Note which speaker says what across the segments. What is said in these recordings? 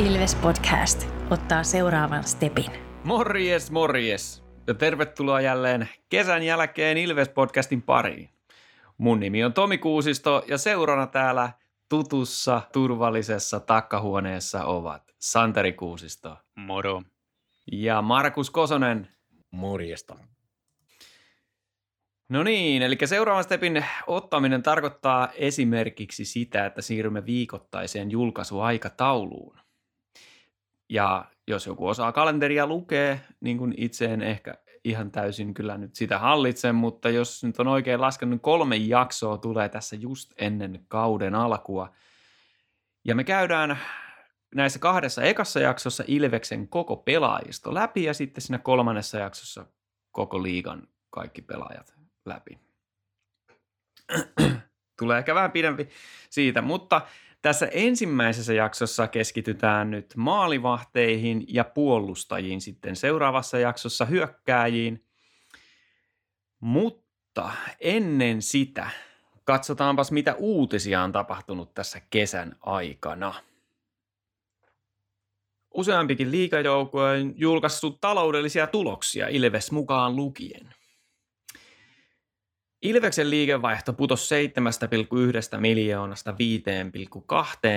Speaker 1: Ilves Podcast ottaa seuraavan stepin.
Speaker 2: Morjes, morjes. Ja tervetuloa jälleen kesän jälkeen Ilves Podcastin pariin. Mun nimi on Tomi Kuusisto ja seurana täällä tutussa, turvallisessa takkahuoneessa ovat Santeri Kuusisto.
Speaker 3: Moro.
Speaker 2: Ja Markus Kosonen.
Speaker 4: Morjesta.
Speaker 2: No niin, eli seuraavan stepin ottaminen tarkoittaa esimerkiksi sitä, että siirrymme viikoittaiseen julkaisuaikatauluun. Ja jos joku osaa kalenteria lukee, niin kuin itse en ehkä ihan täysin kyllä nyt sitä hallitse, mutta jos nyt on oikein laskenut, niin kolme jaksoa tulee tässä just ennen kauden alkua. Ja me käydään näissä kahdessa ekassa jaksossa Ilveksen koko pelaajisto läpi ja sitten siinä kolmannessa jaksossa koko liigan kaikki pelaajat läpi. Tulee ehkä vähän pidempi siitä, mutta tässä ensimmäisessä jaksossa keskitytään nyt maalivahteihin ja puolustajiin sitten seuraavassa jaksossa hyökkääjiin. Mutta ennen sitä katsotaanpas mitä uutisia on tapahtunut tässä kesän aikana. Useampikin liikajoukko on julkaissut taloudellisia tuloksia Ilves mukaan lukien – Ilveksen liikevaihto putosi 7,1 miljoonasta 5,2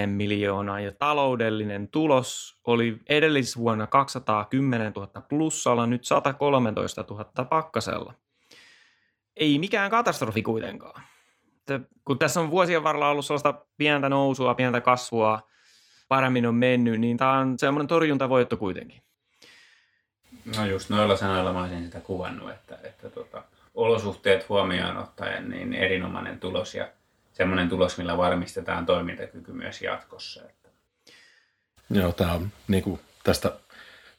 Speaker 2: miljoonaan ja taloudellinen tulos oli edellisvuonna 210 000 plussalla, nyt 113 000 pakkasella. Ei mikään katastrofi kuitenkaan. Kun tässä on vuosien varrella ollut sellaista pientä nousua, pientä kasvua, paremmin on mennyt, niin tämä on semmoinen torjuntavoitto kuitenkin.
Speaker 3: No just noilla sanoilla mä olisin sitä kuvannut, että, että tota, olosuhteet huomioon ottaen niin erinomainen tulos ja semmoinen tulos, millä varmistetaan toimintakyky myös jatkossa.
Speaker 4: Joo, tämä on niin kuin tästä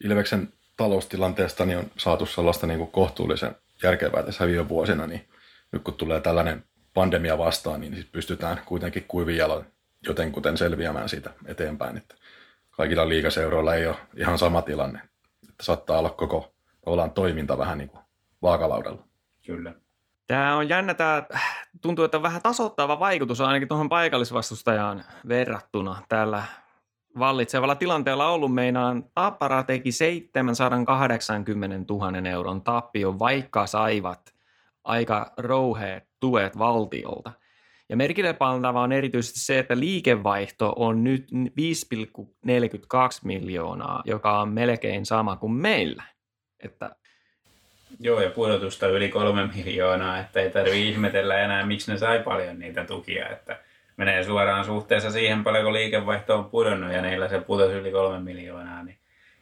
Speaker 4: Ilveksen taloustilanteesta niin on saatu sellaista niin kuin kohtuullisen järkevää tässä viime vuosina, niin nyt kun tulee tällainen pandemia vastaan, niin sit pystytään kuitenkin kuivin jalan jotenkuten selviämään siitä eteenpäin. Että kaikilla liikaseuroilla ei ole ihan sama tilanne. Että saattaa olla koko toiminta vähän niin kuin vaakalaudella.
Speaker 3: Kyllä.
Speaker 2: Tämä on jännä, tämä tuntuu, että on vähän tasoittava vaikutus ainakin tuohon paikallisvastustajaan verrattuna tällä vallitsevalla tilanteella ollut. Meinaan Tappara teki 780 000 euron tappio, vaikka saivat aika rouheet tuet valtiolta. Ja merkille on erityisesti se, että liikevaihto on nyt 5,42 miljoonaa, joka on melkein sama kuin meillä. Että
Speaker 3: Joo, ja pudotusta yli kolme miljoonaa, että ei tarvitse ihmetellä enää, miksi ne sai paljon niitä tukia, että menee suoraan suhteessa siihen paljon, kun liikevaihto on pudonnut ja niillä se putosi yli kolme miljoonaa, niin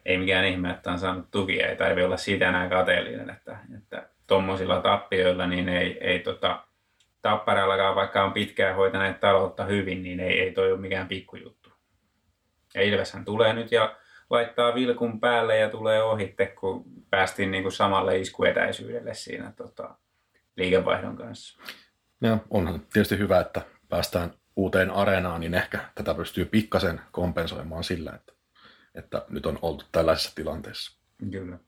Speaker 3: ei mikään ihme, että on saanut tukia, ei tarvitse olla siitä enää kateellinen, että, että tuommoisilla tappioilla niin ei, ei tota, tapparallakaan, vaikka on pitkään hoitaneet taloutta hyvin, niin ei, ei toi ole mikään pikkujuttu. Ja Ilveshän tulee nyt ja laittaa vilkun päälle ja tulee ohitte, kun päästiin niin kuin samalle iskuetäisyydelle siinä tota, liikevaihdon kanssa.
Speaker 4: Ja onhan tietysti hyvä, että päästään uuteen areenaan, niin ehkä tätä pystyy pikkasen kompensoimaan sillä, että, että nyt on oltu tällaisessa tilanteessa.
Speaker 3: Kyllä.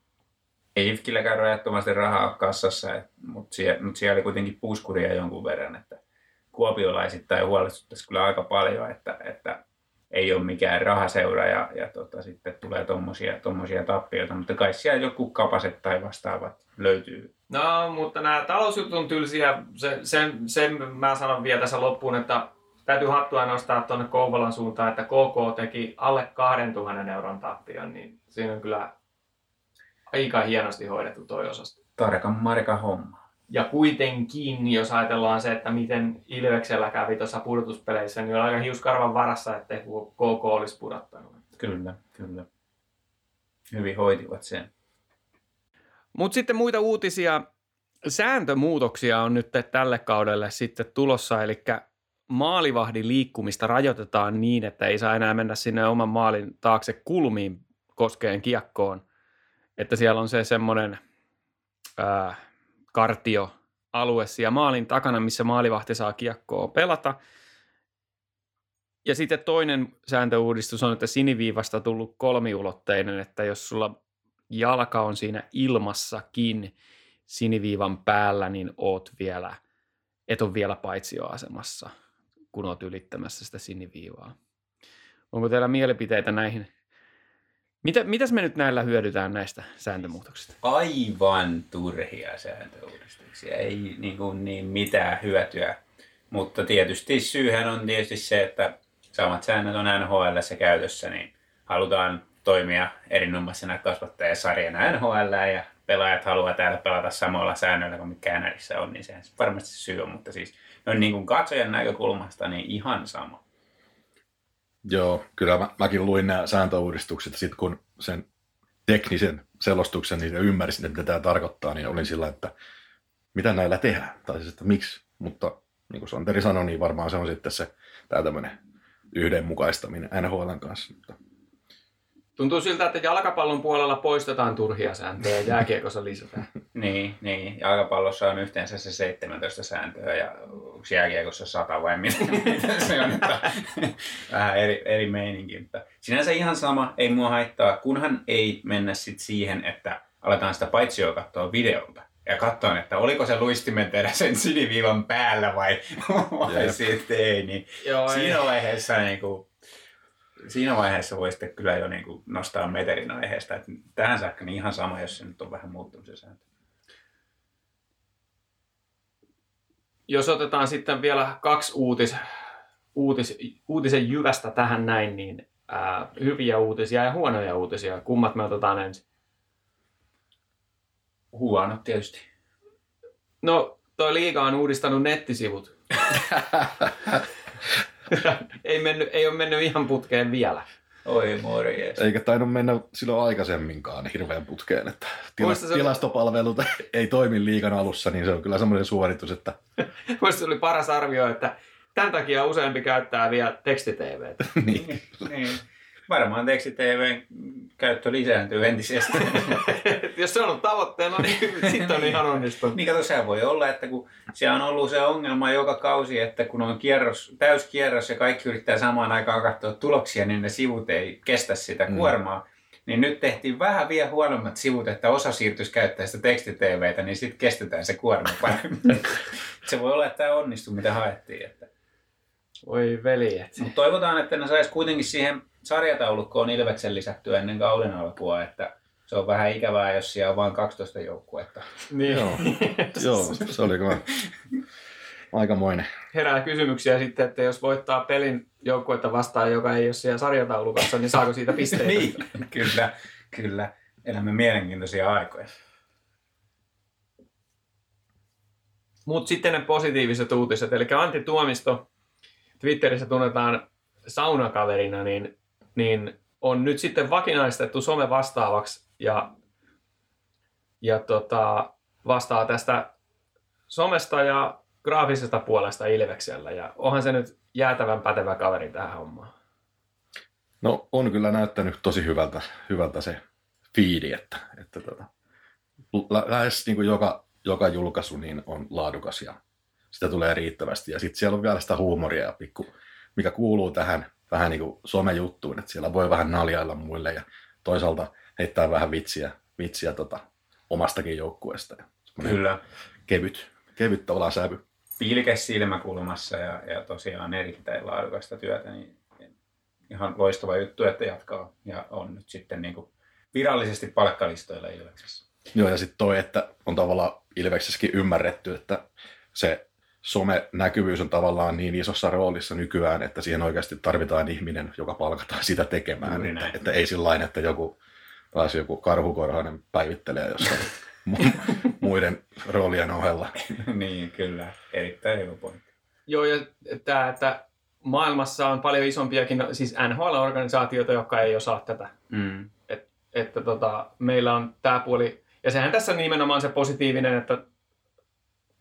Speaker 3: Ei IFKilläkään rajattomasti rahaa kassassa, mutta siellä, mutta siellä oli kuitenkin puskuria jonkun verran, että kuopiolaisittain huolestuttaisi kyllä aika paljon, että, että ei ole mikään rahaseura ja, ja tota, sitten tulee tommosia, tommosia tappioita, mutta kai siellä joku kapaset tai vastaavat löytyy.
Speaker 2: No, mutta nämä talousjutut on tylsiä. Se, sen, sen mä sanon vielä tässä loppuun, että täytyy hattua nostaa tuonne Kouvolan suuntaan, että KK teki alle 2000 euron tappion, niin siinä on kyllä aika hienosti hoidettu toi osasto.
Speaker 3: Tarkan marka homma.
Speaker 2: Ja kuitenkin, jos ajatellaan se, että miten Ilveksellä kävi tuossa pudotuspeleissä, niin on aika hiuskarvan varassa, että KK olisi pudottanut.
Speaker 3: Kyllä, kyllä. Hyvin hoitivat sen.
Speaker 2: Mutta sitten muita uutisia. Sääntömuutoksia on nyt tälle kaudelle sitten tulossa, eli maalivahdin liikkumista rajoitetaan niin, että ei saa enää mennä sinne oman maalin taakse kulmiin koskeen kiekkoon. Että siellä on se semmoinen kartioalue siellä maalin takana, missä maalivahti saa kiekkoa pelata. Ja sitten toinen sääntöuudistus on, että siniviivasta tullut kolmiulotteinen, että jos sulla jalka on siinä ilmassakin siniviivan päällä, niin oot vielä, et ole vielä paitsioasemassa, kun oot ylittämässä sitä siniviivaa. Onko teillä mielipiteitä näihin Mitä, mitäs me nyt näillä hyödytään näistä sääntömuutoksista?
Speaker 3: Aivan turhia sääntöuudistuksia, ei niin, kuin niin mitään hyötyä. Mutta tietysti syyhän on tietysti se, että samat säännöt on NHL käytössä, niin halutaan toimia erinomaisena kasvattajasarjana NHL ja pelaajat haluaa täällä pelata samalla säännöillä kuin mitkä NRissä on, niin sehän varmasti syy on, mutta siis on niin kuin katsojan näkökulmasta niin ihan sama.
Speaker 4: Joo, kyllä mä, mäkin luin nämä sääntöuudistukset sitten kun sen teknisen selostuksen niin ymmärsin, että mitä tämä tarkoittaa, niin olin sillä, että mitä näillä tehdään, tai siis, että miksi, mutta niin kuin Santeri sanoi, niin varmaan se on sitten se tämä tämmöinen yhdenmukaistaminen NHLn kanssa. Mutta
Speaker 2: Tuntuu siltä, että jalkapallon puolella poistetaan turhia sääntöjä ja jääkiekossa lisätään.
Speaker 3: niin, niin, jalkapallossa on yhteensä se 17 sääntöä ja onko jääkiekossa 100 vai mitä, se on, että vähän eri, eri meininki. Mutta sinänsä ihan sama, ei mua haittaa, kunhan ei mennä sit siihen, että aletaan sitä paitsioa katsoa videolta ja katsoa, että oliko se luistimen tehdä sen siniviivan päällä vai, vai sitten ei, niin Joo, siinä ei. vaiheessa niin kuin, siinä vaiheessa voi sitten kyllä jo niin kuin nostaa metelin aiheesta. Että tähän saakka niin ihan sama, jos se nyt on vähän muuttunut se sääntö.
Speaker 2: Jos otetaan sitten vielä kaksi uutis, uutis, uutisen jyvästä tähän näin, niin ää, hyviä uutisia ja huonoja uutisia. Kummat me otetaan ensin?
Speaker 3: Huonot tietysti.
Speaker 2: No, toi liiga on uudistanut nettisivut. ei, mennyt, ei ole mennyt ihan putkeen vielä.
Speaker 3: Oi morjes.
Speaker 4: Eikä tainnut mennä silloin aikaisemminkaan hirveän putkeen, että tila, se tilastopalvelut ei toimi liikan alussa, niin se on kyllä semmoinen suoritus, että...
Speaker 2: Muista oli paras arvio, että tämän takia useampi käyttää vielä tekstitv
Speaker 3: niin. niin. Varmaan teksti-TVn käyttö lisääntyy entisestään.
Speaker 2: Jos se on ollut tavoitteena, niin sitten on ihan onnistunut.
Speaker 3: niin kato, se voi olla, että kun se on ollut se ongelma joka kausi, että kun on kierros, täyskierros ja kaikki yrittää samaan aikaan katsoa tuloksia, niin ne sivut ei kestä sitä mm. kuormaa. Mm. Niin nyt tehtiin vähän vielä huonommat sivut, että osa siirtyisi käyttää sitä teksti-TVtä, niin sitten kestetään se kuorma paremmin. se voi olla, että tämä onnistuu, mitä haettiin. Että...
Speaker 2: Oi veljet.
Speaker 3: Mutta toivotaan, että ne saisi kuitenkin siihen sarjataulukkoon Ilveksen lisättyä ennen kauden alkua, että se on vähän ikävää, jos siellä on vain 12 joukkuetta.
Speaker 4: Niin. Joo. Joo, se oli kyllä aikamoinen.
Speaker 2: Herää kysymyksiä sitten, että jos voittaa pelin joukkuetta vastaan, joka ei ole siellä sarjataulukossa, niin saako siitä pisteitä?
Speaker 3: niin, kyllä, kyllä. Elämme mielenkiintoisia aikoja.
Speaker 2: Mutta sitten ne positiiviset uutiset, eli Antti Tuomisto, Twitterissä tunnetaan saunakaverina, niin niin on nyt sitten vakinaistettu some vastaavaksi ja, ja tota, vastaa tästä somesta ja graafisesta puolesta Ilveksellä. Ja onhan se nyt jäätävän pätevä kaveri tähän hommaan.
Speaker 4: No on kyllä näyttänyt tosi hyvältä, hyvältä se fiidi, että, että tota, lähes niin kuin joka, joka julkaisu niin on laadukas ja sitä tulee riittävästi. Ja sitten siellä on vielä sitä huumoria, pikku, mikä kuuluu tähän vähän niin kuin somejuttuun, että siellä voi vähän naljailla muille ja toisaalta heittää vähän vitsiä, vitsiä tota, omastakin joukkueesta.
Speaker 3: Kyllä.
Speaker 4: Kevyt, kevyt tavallaan sävy.
Speaker 3: Pilke silmäkulmassa ja, ja tosiaan erittäin laadukasta työtä, niin ihan loistava juttu, että jatkaa ja on nyt sitten niin kuin virallisesti palkkalistoilla Ilveksessä.
Speaker 4: Joo, ja sitten toi, että on tavallaan Ilveksessäkin ymmärretty, että se some-näkyvyys on tavallaan niin isossa roolissa nykyään, että siihen oikeasti tarvitaan ihminen, joka palkataan sitä tekemään. Että, että ei sillä että joku taas joku karhukorhoinen päivittelee jossain muiden roolien ohella.
Speaker 3: niin, kyllä. Erittäin hyvä pointti.
Speaker 2: Joo, ja tämä, että maailmassa on paljon isompiakin, siis NHL-organisaatioita, jotka ei osaa tätä. Mm. Et, että tota, meillä on tämä puoli, ja sehän tässä nimenomaan se positiivinen, että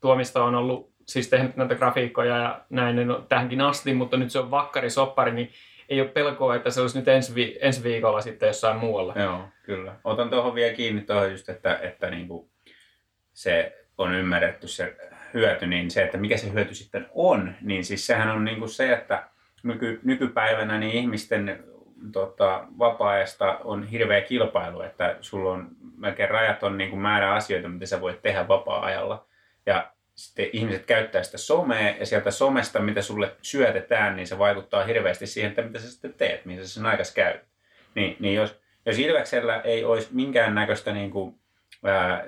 Speaker 2: tuomista on ollut siis tehnyt näitä grafiikkoja ja näin niin tähänkin asti, mutta nyt se on vakkari soppari, niin ei ole pelkoa, että se olisi nyt ensi, vi- ensi viikolla sitten jossain muualla.
Speaker 3: Joo, kyllä. Otan tuohon vielä kiinni tuohon just, että, että niin kuin se on ymmärretty se hyöty, niin se, että mikä se hyöty sitten on, niin siis sehän on niin kuin se, että nyky, nykypäivänä niin ihmisten tota, vapaa-ajasta on hirveä kilpailu, että sulla on melkein rajat niin kuin määrä asioita, mitä sä voit tehdä vapaa-ajalla. Ja sitten ihmiset käyttää sitä somea ja sieltä somesta, mitä sulle syötetään, niin se vaikuttaa hirveästi siihen, että mitä sä sitten teet, missä sä sen aikas käyt. Niin, niin jos, jos Ilveksellä ei olisi minkäännäköistä niin kuin, ää,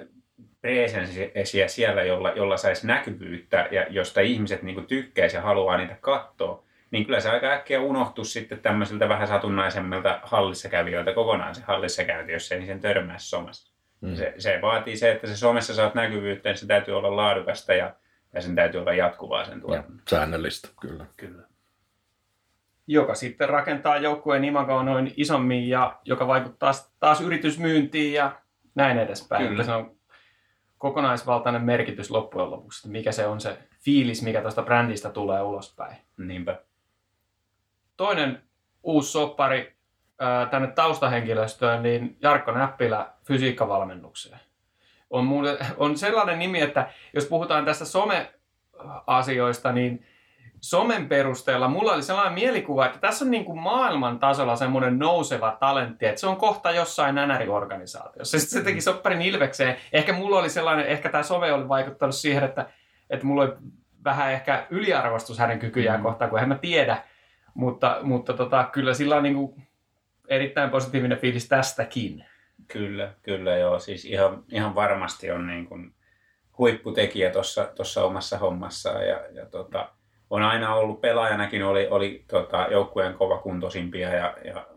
Speaker 3: presenssiä siellä, jolla, jolla saisi näkyvyyttä ja josta ihmiset niin kuin tykkäisi ja haluaa niitä katsoa, niin kyllä se aika äkkiä unohtuu sitten tämmöisiltä vähän satunnaisemmilta hallissa kävijöiltä kokonaan se hallissa käynti, jos ei sen törmää somessa. Mm. Se, se, vaatii se, että se somessa saat näkyvyyttä, niin se täytyy olla laadukasta ja, ja sen täytyy olla jatkuvaa sen tuotannon.
Speaker 4: Säännöllistä, kyllä.
Speaker 3: Kyllä.
Speaker 2: Joka sitten rakentaa joukkueen imagoa noin isommin ja joka vaikuttaa taas yritysmyyntiin ja näin edespäin. Kyllä. Se on kokonaisvaltainen merkitys loppujen lopuksi, mikä se on se fiilis, mikä tuosta brändistä tulee ulospäin.
Speaker 3: Niinpä.
Speaker 2: Toinen uusi soppari tänne taustahenkilöstöön, niin Jarkko Näppilä fysiikkavalmennukseen. On, mulle, on sellainen nimi, että jos puhutaan tästä some-asioista, niin somen perusteella mulla oli sellainen mielikuva, että tässä on niin kuin maailman tasolla semmoinen nouseva talentti, että se on kohta jossain NR-organisaatiossa. Sitten se teki sopparin Ilvekseen. Ehkä mulla oli sellainen, ehkä tämä some oli vaikuttanut siihen, että, että mulla oli vähän ehkä yliarvostus hänen kykyjään mm. kohtaan, kun en mä tiedä. Mutta, mutta tota, kyllä sillä on niin kuin erittäin positiivinen fiilis tästäkin.
Speaker 3: Kyllä, kyllä joo. Siis ihan, ihan varmasti on niin kuin huipputekijä tuossa omassa hommassaan ja, ja tota, on aina ollut pelaajanakin, oli, oli tota, joukkueen kovakuntoisimpia ja, ja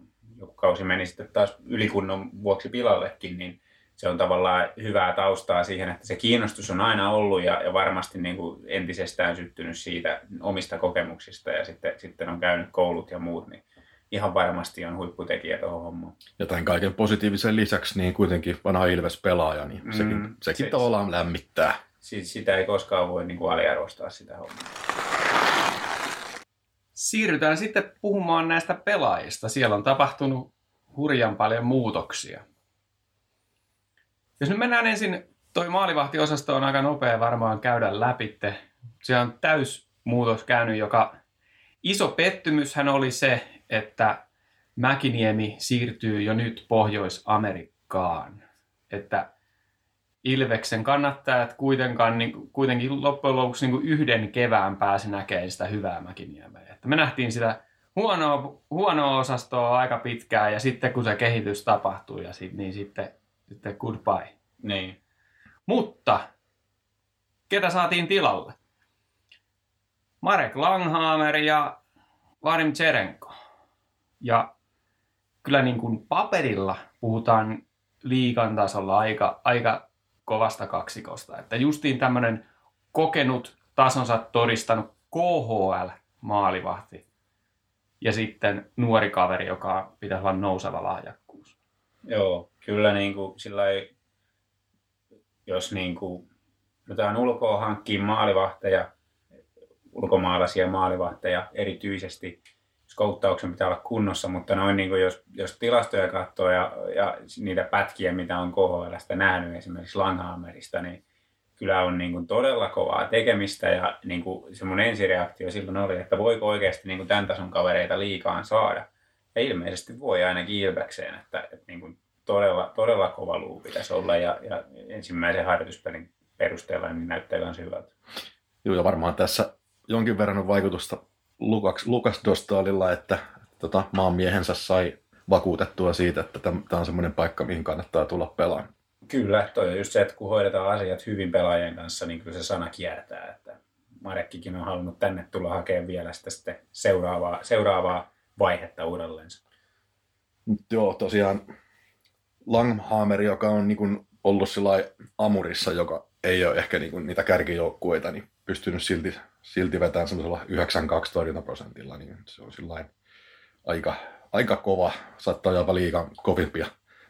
Speaker 3: joku kausi meni sitten taas ylikunnon vuoksi pilallekin, niin se on tavallaan hyvää taustaa siihen, että se kiinnostus on aina ollut ja, ja varmasti niin kuin entisestään syttynyt siitä omista kokemuksista ja sitten, sitten on käynyt koulut ja muut, niin ihan varmasti on huipputekijä tuohon hommaan.
Speaker 4: Ja tämän kaiken positiivisen lisäksi niin kuitenkin vanha Ilves-pelaaja, niin mm, sekin, sekin se, tavallaan lämmittää.
Speaker 3: Sitä ei koskaan voi niin kuin aliarvostaa sitä hommaa.
Speaker 2: Siirrytään sitten puhumaan näistä pelaajista. Siellä on tapahtunut hurjan paljon muutoksia. Jos nyt mennään ensin, toi maalivahtiosasto on aika nopea varmaan käydä läpi. Se on täys muutos käynyt, joka iso pettymyshän oli se, että Mäkiniemi siirtyy jo nyt Pohjois-Amerikkaan. Että Ilveksen kannattajat kuitenkaan, niin, kuitenkin loppujen lopuksi niin yhden kevään pääsi näkemään sitä hyvää Mäkiniemeä. Että me nähtiin sitä huonoa, huonoa osastoa aika pitkään ja sitten kun se kehitys tapahtui, ja sit, niin sitten, sitten goodbye.
Speaker 3: Niin.
Speaker 2: Mutta ketä saatiin tilalle? Marek Langhammer ja Varim Tserenko. Ja kyllä niin kuin paperilla puhutaan liikan tasolla aika, aika kovasta kaksikosta. Että justiin tämmöinen kokenut tasonsa todistanut KHL-maalivahti ja sitten nuori kaveri, joka pitäisi olla nouseva lahjakkuus.
Speaker 3: Joo, kyllä niin kuin, sillä ei, jos niin kuin, jotain ulkoa hankkii maalivahteja, ulkomaalaisia maalivahteja erityisesti, skouttauksen pitää olla kunnossa, mutta noin niin kuin jos, jos tilastoja katsoo ja, ja niitä pätkiä, mitä on KHLstä nähnyt esimerkiksi Langhammerista, niin kyllä on niin kuin todella kovaa tekemistä ja niin kuin se mun ensireaktio silloin oli, että voiko oikeasti niin kuin tämän tason kavereita liikaan saada. Ja ilmeisesti voi ainakin Ilvekseen, että, että niin kuin todella, todella kova luu pitäisi olla ja, ja ensimmäisen harjoituspelin perusteella niin näyttää myös hyvältä.
Speaker 4: Joo, ja varmaan tässä jonkin verran on vaikutusta Lukas, Lukas Dostalilla, että tota, maanmiehensä sai vakuutettua siitä, että tämä on semmoinen paikka, mihin kannattaa tulla pelaamaan.
Speaker 3: Kyllä, toi on just se, että kun hoidetaan asiat hyvin pelaajien kanssa, niin kyllä se sana kiertää. Että Marekkikin on halunnut tänne tulla hakemaan vielä sitä sitten seuraavaa, seuraavaa vaihetta uudelleen.
Speaker 4: Joo, tosiaan Langhammer, joka on niin ollut Amurissa, joka ei ole ehkä niin niitä kärkijoukkueita, niin pystynyt silti, silti vetämään semmoisella 9-2 torjuntaprosentilla, niin se on aika, aika kova, saattaa jopa liikan kovimpia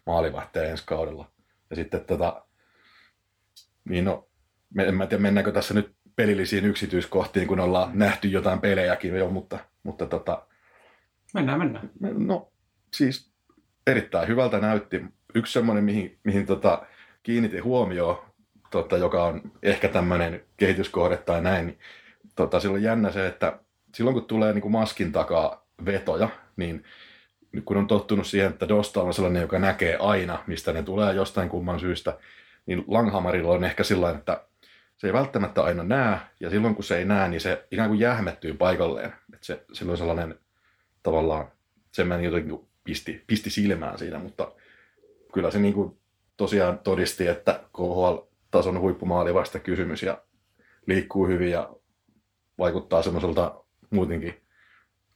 Speaker 4: maalivahteja ensi kaudella. Ja sitten tota, niin no, en mä tiedä mennäänkö tässä nyt pelillisiin yksityiskohtiin, kun ollaan nähty jotain pelejäkin jo, mutta, mutta tota,
Speaker 2: Mennään, mennään.
Speaker 4: No siis erittäin hyvältä näytti. Yksi semmoinen, mihin, mihin tota, kiinnitin huomioon, tota, joka on ehkä tämmöinen kehityskohde tai näin, niin tota, silloin jännä se, että silloin kun tulee niin kuin maskin takaa vetoja, niin kun on tottunut siihen, että Dosta on sellainen, joka näkee aina, mistä ne tulee jostain kumman syystä, niin Langhammerilla on ehkä sillä että se ei välttämättä aina näe, ja silloin kun se ei näe, niin se ikään kuin jähmettyy paikalleen. Että se, silloin sellainen tavallaan, se meni jotenkin pisti, pisti silmään siinä, mutta kyllä se niin kuin tosiaan todisti, että KHL-tason huippumaalivasta kysymys ja liikkuu hyvin ja vaikuttaa semmoiselta muutenkin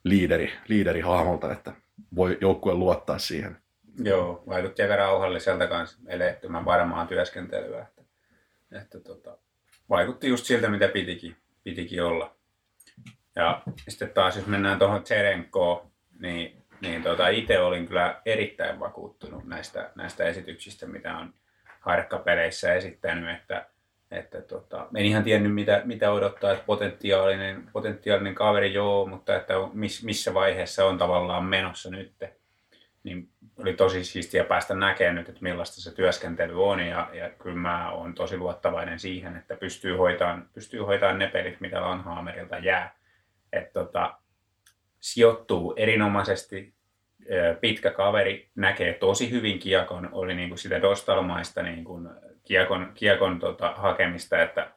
Speaker 4: liideri, liiderihahmolta, että voi joukkue luottaa siihen.
Speaker 3: Joo, vaikutti aika rauhalliselta kanssa elehtymään varmaan työskentelyä. Että, että tota, vaikutti just siltä, mitä pitikin, pitikin olla. Ja sitten taas, jos mennään tuohon Tserenkoon, niin, niin tota, itse olin kyllä erittäin vakuuttunut näistä, näistä esityksistä, mitä on harkkapeleissä esittänyt, että, että tota, en ihan tiennyt mitä, mitä odottaa, että potentiaalinen, potentiaalinen kaveri joo, mutta että miss, missä vaiheessa on tavallaan menossa nyt. Niin oli tosi siistiä päästä näkemään nyt, että millaista se työskentely on ja, ja kyllä mä oon tosi luottavainen siihen, että pystyy hoitamaan, pystyy hoitamaan ne pelit, mitä Lanhaamerilta jää. Että tota, sijoittuu erinomaisesti, pitkä kaveri, näkee tosi hyvin kiekon, oli niin kuin sitä dostalmaista niin kuin kiekon, kiekon tota, hakemista, että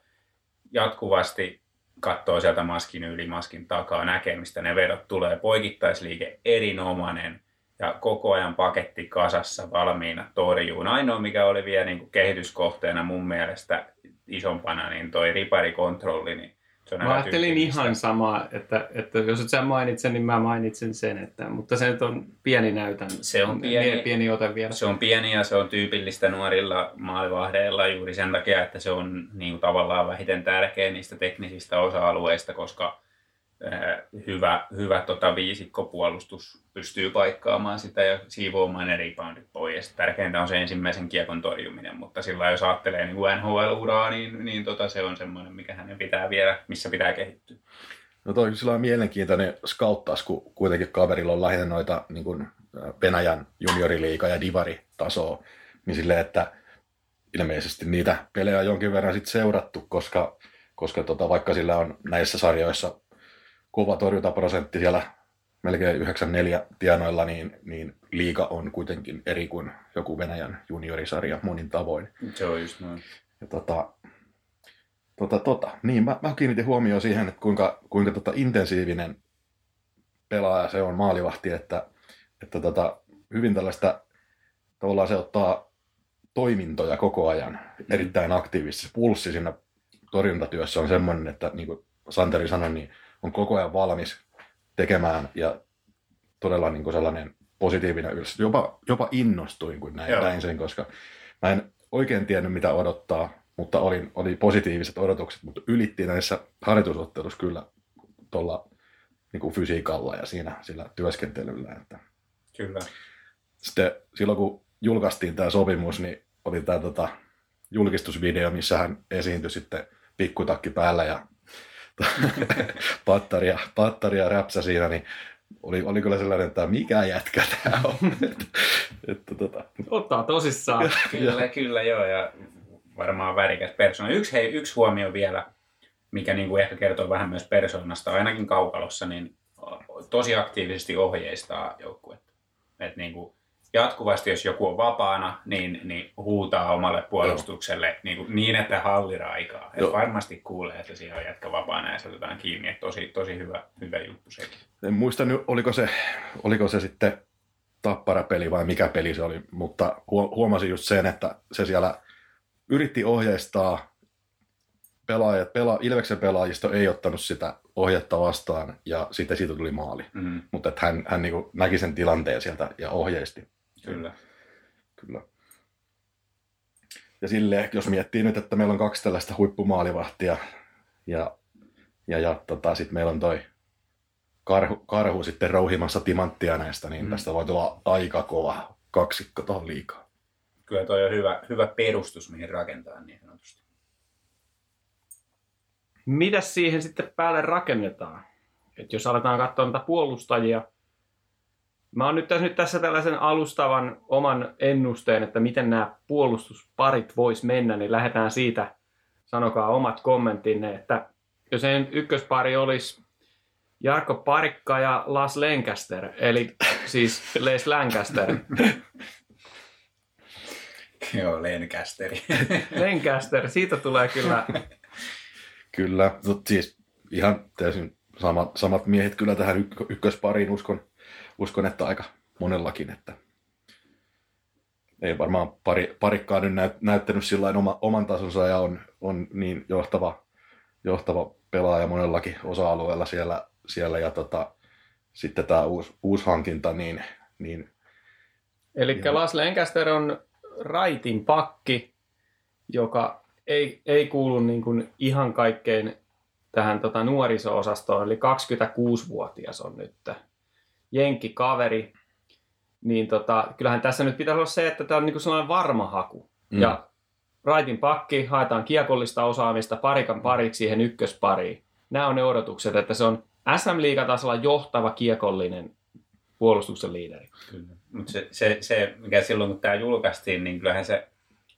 Speaker 3: jatkuvasti katsoo sieltä maskin yli, maskin takaa, näkee mistä ne vedot tulee, poikittaisliike erinomainen, ja koko ajan paketti kasassa valmiina torjuun. Ainoa, mikä oli vielä niin kuin kehityskohteena mun mielestä isompana, niin toi riparikontrolli, niin
Speaker 2: Mä ajattelin ihan samaa, että, että jos et sä mainitsen, niin mä mainitsen sen, että, mutta se nyt on pieni näytän.
Speaker 3: Se on pieni,
Speaker 2: pieni ote vielä.
Speaker 3: Se on pieni ja se on tyypillistä nuorilla maalivahdeilla juuri sen takia, että se on niin tavallaan vähiten tärkeä niistä teknisistä osa-alueista, koska hyvä, hyvä tota, viisikkopuolustus pystyy paikkaamaan sitä ja siivoamaan ne reboundit pois. Tärkeintä on se ensimmäisen kiekon torjuminen, mutta sillä jos ajattelee niin NHL-uraa, niin, niin tota, se on semmoinen, mikä hänen pitää vielä, missä pitää kehittyä.
Speaker 4: No toi on sillä mielenkiintoinen skauttaus, kun kuitenkin kaverilla on lähinnä noita niin kuin Venäjän junioriliiga ja divari-tasoa, niin silleen, että ilmeisesti niitä pelejä on jonkin verran sit seurattu, koska, koska tota, vaikka sillä on näissä sarjoissa kova torjuntaprosentti siellä melkein 94 tienoilla, niin, niin liiga on kuitenkin eri kuin joku Venäjän juniorisarja monin tavoin.
Speaker 3: Se on just noin.
Speaker 4: Ja tota, tota, tota. Niin, mä, mä kiinnitin huomioon siihen, että kuinka, kuinka tota intensiivinen pelaaja se on maalivahti, että, että tota, hyvin tällaista tavallaan se ottaa toimintoja koko ajan erittäin aktiivisesti. Pulssi siinä torjuntatyössä on semmoinen, että niin kuin Santeri sanoi, niin on koko ajan valmis tekemään ja todella niin kuin sellainen positiivinen yllätys. Jopa, jopa innostuin, kun näin, näin sen, koska mä en oikein tiennyt, mitä odottaa, mutta oli, oli positiiviset odotukset, mutta ylitti näissä harjoitusottelussa kyllä tuolla niin kuin fysiikalla ja siinä sillä työskentelyllä. Että.
Speaker 3: Kyllä.
Speaker 4: Sitten silloin, kun julkaistiin tämä sopimus, niin oli tämä tota, julkistusvideo, missä hän esiintyi sitten pikkutakki päällä ja pattaria, pattaria räpsä siinä, niin oli, oli kyllä sellainen, että mikä jätkä tämä on. että, että, tota.
Speaker 2: Ottaa tosissaan.
Speaker 3: kyllä, kyllä joo, ja varmaan värikäs persona. Yksi, hei, yksi huomio vielä, mikä niin kuin ehkä kertoo vähän myös persoonasta, ainakin kaukalossa, niin tosi aktiivisesti ohjeistaa joukkuetta. Että niin kuin, jatkuvasti, jos joku on vapaana, niin, niin huutaa omalle puolustukselle niin, kuin, niin, että halliraikaa. Et varmasti kuulee, että siellä on jätkä vapaana ja se otetaan kiinni. Et tosi, tosi hyvä, hyvä juttu sekin.
Speaker 4: En muista nyt, oliko se, oliko se sitten tapparapeli vai mikä peli se oli, mutta huomasin just sen, että se siellä yritti ohjeistaa pelaajat, pela, Ilveksen pelaajisto ei ottanut sitä ohjetta vastaan ja sitten siitä tuli maali. Mm-hmm. Mutta että hän, hän niin näki sen tilanteen sieltä ja ohjeisti.
Speaker 3: Kyllä.
Speaker 4: Kyllä. Ja sille, jos miettii nyt, että meillä on kaksi tällaista huippumaalivahtia ja, ja, ja tota, sitten meillä on toi karhu, karhu sitten rouhimassa timanttia näistä, niin mm. tästä voi tulla aika kova kaksikko tuohon liikaa.
Speaker 3: Kyllä toi on hyvä, hyvä perustus, mihin rakentaa niin sanotusti.
Speaker 2: Mitäs siihen sitten päälle rakennetaan? Et jos aletaan katsoa näitä puolustajia, Mä oon nyt tässä, nyt tässä tällaisen alustavan oman ennusteen, että miten nämä puolustusparit vois mennä, niin lähdetään siitä, sanokaa omat kommenttinne, että jos ei ykköspari olisi Jarkko Parikka ja Las Lancaster, eli siis Les Lancaster.
Speaker 3: Joo, Lencasteri.
Speaker 2: Lancaster, siitä tulee kyllä.
Speaker 4: kyllä, mutta siis ihan täysin samat, samat miehet kyllä tähän ykköspariin uskon uskon, että aika monellakin. Että ei varmaan pari, parikkaan nyt näyt, näyttänyt sillä oma, oman tasonsa ja on, on niin johtava, johtava pelaaja monellakin osa-alueella siellä, siellä ja tota, sitten tämä uusi, uusi hankinta, niin, niin
Speaker 2: Eli Las Lancaster on raitin pakki, joka ei, ei kuulu niin kuin ihan kaikkein tähän tota nuoriso-osastoon, eli 26-vuotias on nyt jenkki kaveri, niin tota, kyllähän tässä nyt pitää olla se, että tämä on niin kuin sellainen varma haku. Mm. Ja raitin pakki, haetaan kiekollista osaamista parikan pariksi siihen ykköspariin. Nämä on ne odotukset, että se on SM-liigatasolla johtava kiekollinen puolustuksen liideri.
Speaker 3: Kyllä. Mutta se, se, se, mikä silloin kun tämä julkaistiin, niin kyllähän se,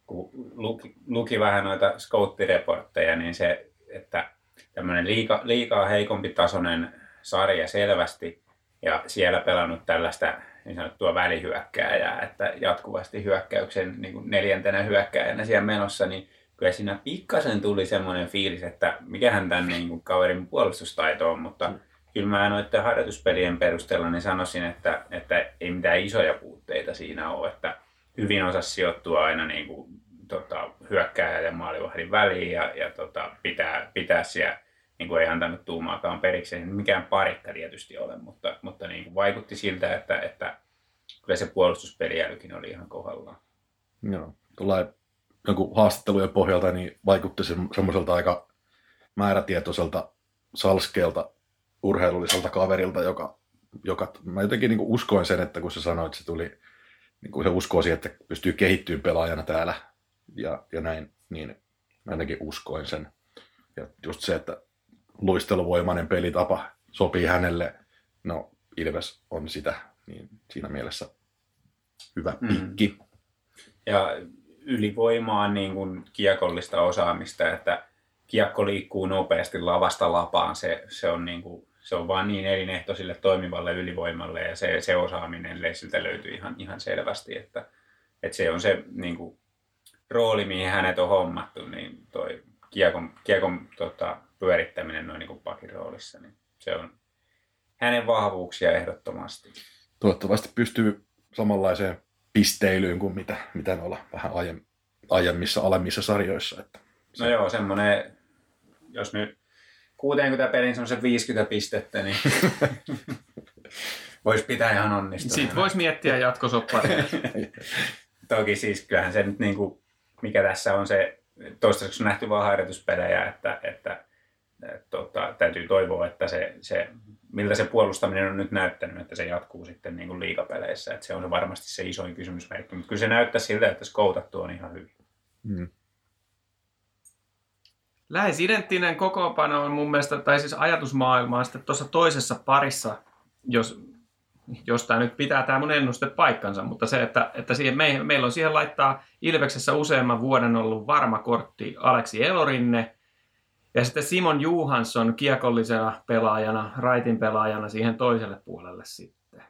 Speaker 3: kun luki, luki vähän noita scouttireportteja, niin se, että tämmöinen liika, liikaa heikompi tasoinen sarja selvästi, ja siellä pelannut tällaista niin sanottua välihyökkääjää, että jatkuvasti hyökkäyksen niin kuin neljäntenä hyökkääjänä siellä menossa, niin kyllä siinä pikkasen tuli semmoinen fiilis, että mikähän tämän niin kuin kaverin puolustustaito on, mutta mm. kyllä mä noiden harjoituspelien perusteella niin sanoisin, että, että ei mitään isoja puutteita siinä ole, että hyvin osasi sijoittua aina niin kuin, tota, hyökkääjä ja maalivahdin väliin ja, ja tota, pitää, pitää siellä, niin kuin ei antanut tuumaakaan periksi, ei mikään parikka tietysti ole, mutta, mutta niin kuin vaikutti siltä, että, että kyllä se puolustuspeliälykin oli ihan kohdallaan.
Speaker 4: Joo, tulee jonkun haastattelujen pohjalta niin vaikutti semmoiselta aika määrätietoiselta salskeelta urheilulliselta kaverilta, joka, joka mä jotenkin niin uskoin sen, että kun se sanoi, että se tuli, niin kuin se uskoo siihen, että pystyy kehittymään pelaajana täällä ja, ja näin, niin mä jotenkin uskoin sen. Ja just se, että luisteluvoimainen pelitapa sopii hänelle, no Ilves on sitä, niin siinä mielessä hyvä mm. pikki. Mm.
Speaker 3: Ja ylivoimaa niin kuin kiekollista osaamista, että kiekko liikkuu nopeasti lavasta lapaan, se, se on niin kuin se on vaan niin elinehto sille toimivalle ylivoimalle ja se, se osaaminen siltä löytyy ihan, ihan selvästi, että, että se on se niin kuin, rooli, mihin hänet on hommattu, niin toi kiekon, kiekon tota, pyörittäminen noin niin kuin pakin roolissa, niin se on hänen vahvuuksia ehdottomasti.
Speaker 4: Toivottavasti pystyy samanlaiseen pisteilyyn kuin mitä, mitä ne olla vähän aiemmissa alemmissa sarjoissa. Että
Speaker 3: se... No joo, semmoinen, jos nyt 60 pelin se 50 pistettä, niin voisi pitää ihan onnistua.
Speaker 2: Sitten voisi miettiä jatkosopparia.
Speaker 3: Toki siis kyllähän se nyt, niin kuin, mikä tässä on se, toistaiseksi on nähty vain harjoituspelejä, että, että, tota, täytyy toivoa, että se, se, miltä se puolustaminen on nyt näyttänyt, että se jatkuu sitten niin kuin liikapeleissä. Että se on varmasti se isoin kysymysmerkki, mutta kyllä se näyttää siltä, että skoutattu on ihan hyvin. Mm
Speaker 2: lähes identtinen kokoonpano on mun mielestä, tai siis ajatusmaailmaa sitten tuossa toisessa parissa, jos, jos tämä nyt pitää tämä mun ennuste paikkansa, mutta se, että, että siihen, me, meillä on siihen laittaa Ilveksessä useamman vuoden ollut varma kortti Aleksi Elorinne, ja sitten Simon Johansson kiekollisena pelaajana, raitin pelaajana siihen toiselle puolelle sitten.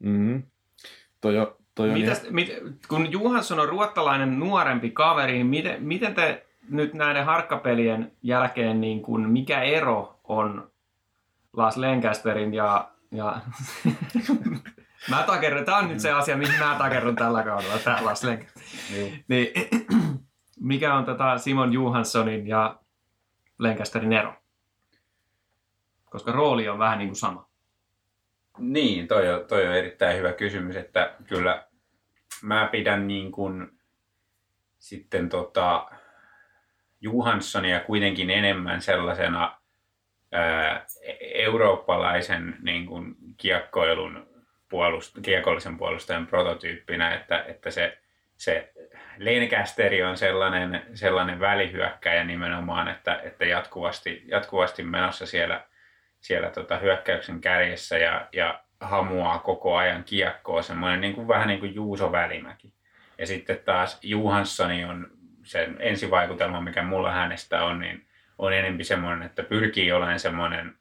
Speaker 4: Mm-hmm. Toi on, toi on
Speaker 2: Mitäs, ihan... mit, kun Johansson on ruottalainen nuorempi kaveri, niin miten, miten te nyt näiden harkkapelien jälkeen, niin kuin, mikä ero on Las Lancasterin ja, ja mä takerrun, tämä on nyt se asia, mihin mä takerrun tällä kaudella, tämä Las Lancaster. Niin. niin, mikä on tota Simon Johanssonin ja Lancasterin ero? Koska rooli on vähän niin kuin sama.
Speaker 3: Niin, toi on, toi on erittäin hyvä kysymys, että kyllä mä pidän niin kuin sitten tota, Johanssonia kuitenkin enemmän sellaisena ää, eurooppalaisen niin kuin, kiekkoilun puolust- kiekollisen puolustajan prototyyppinä, että, että se, se Lenkasteri on sellainen, sellainen välihyökkäjä nimenomaan, että, että jatkuvasti, jatkuvasti menossa siellä, siellä tota hyökkäyksen kärjessä ja, ja hamuaa koko ajan kiekkoa, semmoinen niin kuin, vähän niin kuin Juuso Välimäki. Ja sitten taas Johanssoni on sen ensivaikutelma, mikä mulla hänestä on, niin on enemmän semmoinen, että pyrkii olemaan semmoinen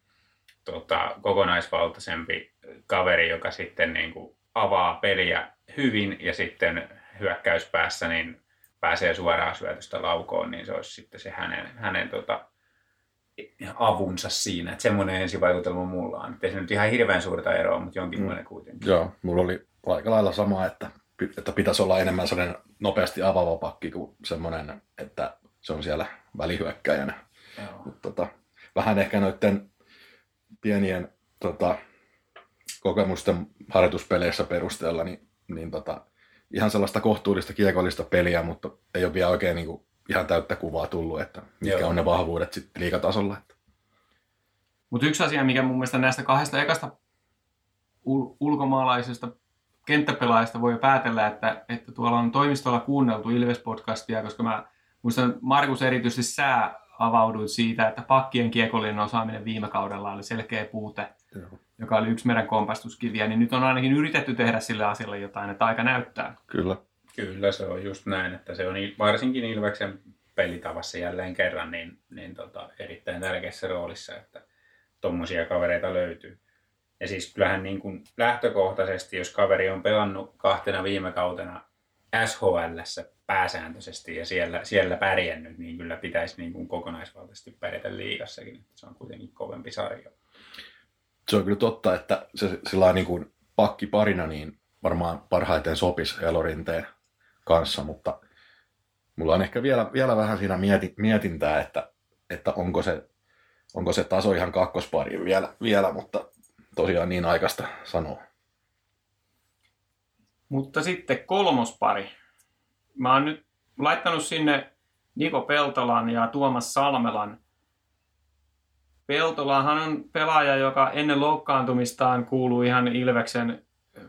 Speaker 3: tota, kokonaisvaltaisempi kaveri, joka sitten niin kuin avaa peliä hyvin ja sitten hyökkäyspäässä niin pääsee suoraan syötystä laukoon, niin se olisi sitten se hänen, hänen tota, avunsa siinä. Että semmoinen ensivaikutelma mulla on. Ei se nyt ihan hirveän suurta eroa, mutta jonkinlainen mm. kuitenkin.
Speaker 4: Joo, mulla oli aika lailla sama, että että pitäisi olla enemmän sellainen nopeasti avaava pakki kuin semmoinen, että se on siellä välihyökkäjänä.
Speaker 3: Joo.
Speaker 4: Mut tota, vähän ehkä noiden pienien tota, kokemusten harjoituspeleissä perusteella, niin, niin tota, ihan sellaista kohtuullista kiekollista peliä, mutta ei ole vielä oikein niin kuin, ihan täyttä kuvaa tullut, että mitkä
Speaker 3: Joo.
Speaker 4: on ne vahvuudet sitten liikatasolla.
Speaker 2: Mutta yksi asia, mikä mun mielestä näistä kahdesta ekasta ul- ulkomaalaisesta kenttäpelaajasta voi päätellä, että, että tuolla on toimistolla kuunneltu Ilves-podcastia, koska mä muistan, Markus erityisesti sä avauduit siitä, että pakkien kiekollinen osaaminen viime kaudella oli selkeä puute,
Speaker 4: Joo.
Speaker 2: Joka oli yksi meidän kompastuskiviä, niin nyt on ainakin yritetty tehdä sille asialle jotain, että aika näyttää.
Speaker 4: Kyllä.
Speaker 3: Kyllä se on just näin, että se on varsinkin Ilveksen pelitavassa jälleen kerran niin, niin tota, erittäin tärkeässä roolissa, että tuommoisia kavereita löytyy. Ja siis kyllähän niin kuin lähtökohtaisesti, jos kaveri on pelannut kahtena viime kautena SHLssä pääsääntöisesti ja siellä, siellä pärjännyt, niin kyllä pitäisi niin kuin kokonaisvaltaisesti pärjätä liigassakin. että Se on kuitenkin kovempi sarja.
Speaker 4: Se on kyllä totta, että se sillä niin kuin pakki parina niin varmaan parhaiten sopisi Elorinteen kanssa, mutta mulla on ehkä vielä, vielä vähän siinä mieti, mietintää, että, että onko, se, onko se taso ihan kakkospari vielä, vielä, mutta tosiaan niin aikaista sanoa.
Speaker 2: Mutta sitten kolmospari. Mä oon nyt laittanut sinne Niko Peltolan ja Tuomas Salmelan. Peltolahan on pelaaja, joka ennen loukkaantumistaan kuuluu ihan Ilveksen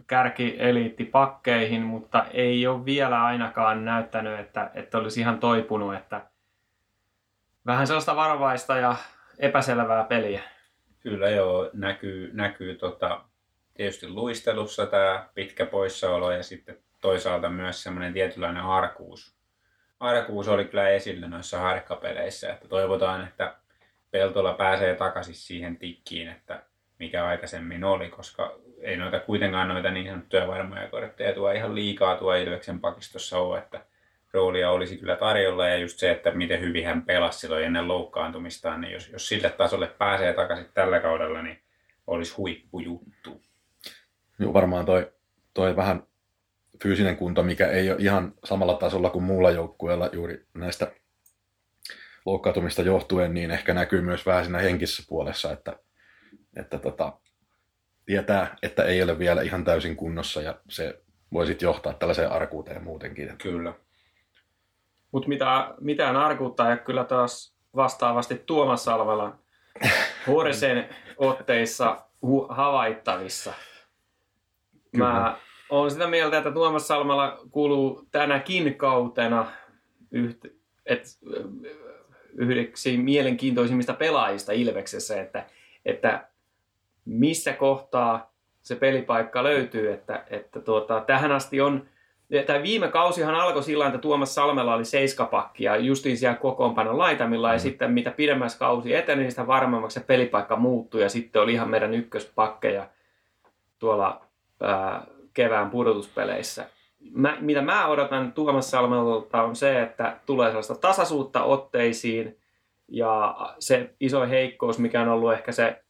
Speaker 2: kärkieliittipakkeihin, mutta ei ole vielä ainakaan näyttänyt, että, että olisi ihan toipunut. Että vähän sellaista varovaista ja epäselvää peliä.
Speaker 3: Kyllä joo, näkyy, näkyy tota, tietysti luistelussa tämä pitkä poissaolo ja sitten toisaalta myös semmoinen tietynlainen arkuus. Arkuus oli kyllä esillä noissa harkkapeleissä, että toivotaan, että Peltola pääsee takaisin siihen tikkiin, että mikä aikaisemmin oli, koska ei noita kuitenkaan noita niin sanottuja varmoja kortteja tuo ihan liikaa tuo Ilveksen pakistossa ole, että roolia olisi kyllä tarjolla ja just se, että miten hyvin hän pelasi silloin ennen loukkaantumistaan, niin jos, jos sille tasolle pääsee takaisin tällä kaudella, niin olisi huippujuttu.
Speaker 4: Joo, varmaan toi, toi vähän fyysinen kunto, mikä ei ole ihan samalla tasolla kuin muulla joukkueella juuri näistä loukkaantumista johtuen, niin ehkä näkyy myös vähän siinä henkisessä puolessa, että, että tota, tietää, että ei ole vielä ihan täysin kunnossa ja se voi sitten johtaa tällaiseen arkuuteen muutenkin.
Speaker 3: Kyllä.
Speaker 2: Mutta mitä, mitään arkuutta ei kyllä taas vastaavasti Tuomas Salmelan Horsen otteissa hu- havaittavissa. Mä olen sitä mieltä, että Tuomas Salmela kuuluu tänäkin kautena yht, et, yhdeksi mielenkiintoisimmista pelaajista Ilveksessä, että, että missä kohtaa se pelipaikka löytyy, että, että tuota, tähän asti on Tämä viime kausihan alkoi sillä että Tuomas Salmela oli seiskapakki ja justiin siellä kokoonpanon laitamilla ja sitten mitä pidemmässä kausi eteni, niin sitä varmemmaksi se pelipaikka muuttui ja sitten oli ihan meidän ykköspakkeja tuolla ää, kevään pudotuspeleissä. Mä, mitä mä odotan Tuomas Salmelta on se, että tulee sellaista tasaisuutta otteisiin ja se iso heikkous, mikä on ollut ehkä se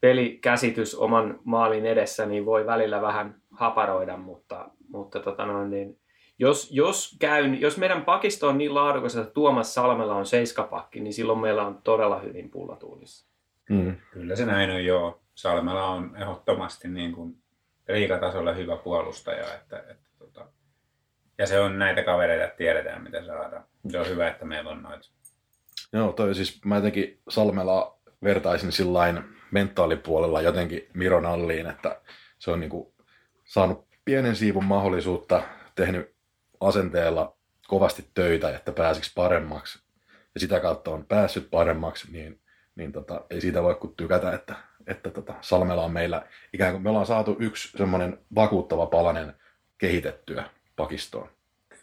Speaker 2: pelikäsitys oman maalin edessä, niin voi välillä vähän haparoida, mutta, mutta tota noin, niin jos, jos, käyn, jos meidän pakisto on niin laadukas, että Tuomas Salmela on seiskapakki, niin silloin meillä on todella hyvin pullatuulissa.
Speaker 4: Mm.
Speaker 3: Kyllä se näin on joo. Salmela on ehdottomasti niin kuin liikatasolla hyvä puolustaja. Että, että, ja se on näitä kavereita, että tiedetään mitä saadaan. Se on hyvä, että meillä on noita.
Speaker 4: Joo, toi siis mä jotenkin Salmela vertaisin sillain mentaalipuolella jotenkin Miron Alliin, että se on niinku saanut pienen siivun mahdollisuutta, tehnyt asenteella kovasti töitä, että pääsisi paremmaksi. Ja sitä kautta on päässyt paremmaksi, niin, niin tota, ei siitä voi kuin tykätä, että, että tota, Salmela on meillä, ikään kuin me ollaan saatu yksi semmoinen vakuuttava palanen kehitettyä pakistoon.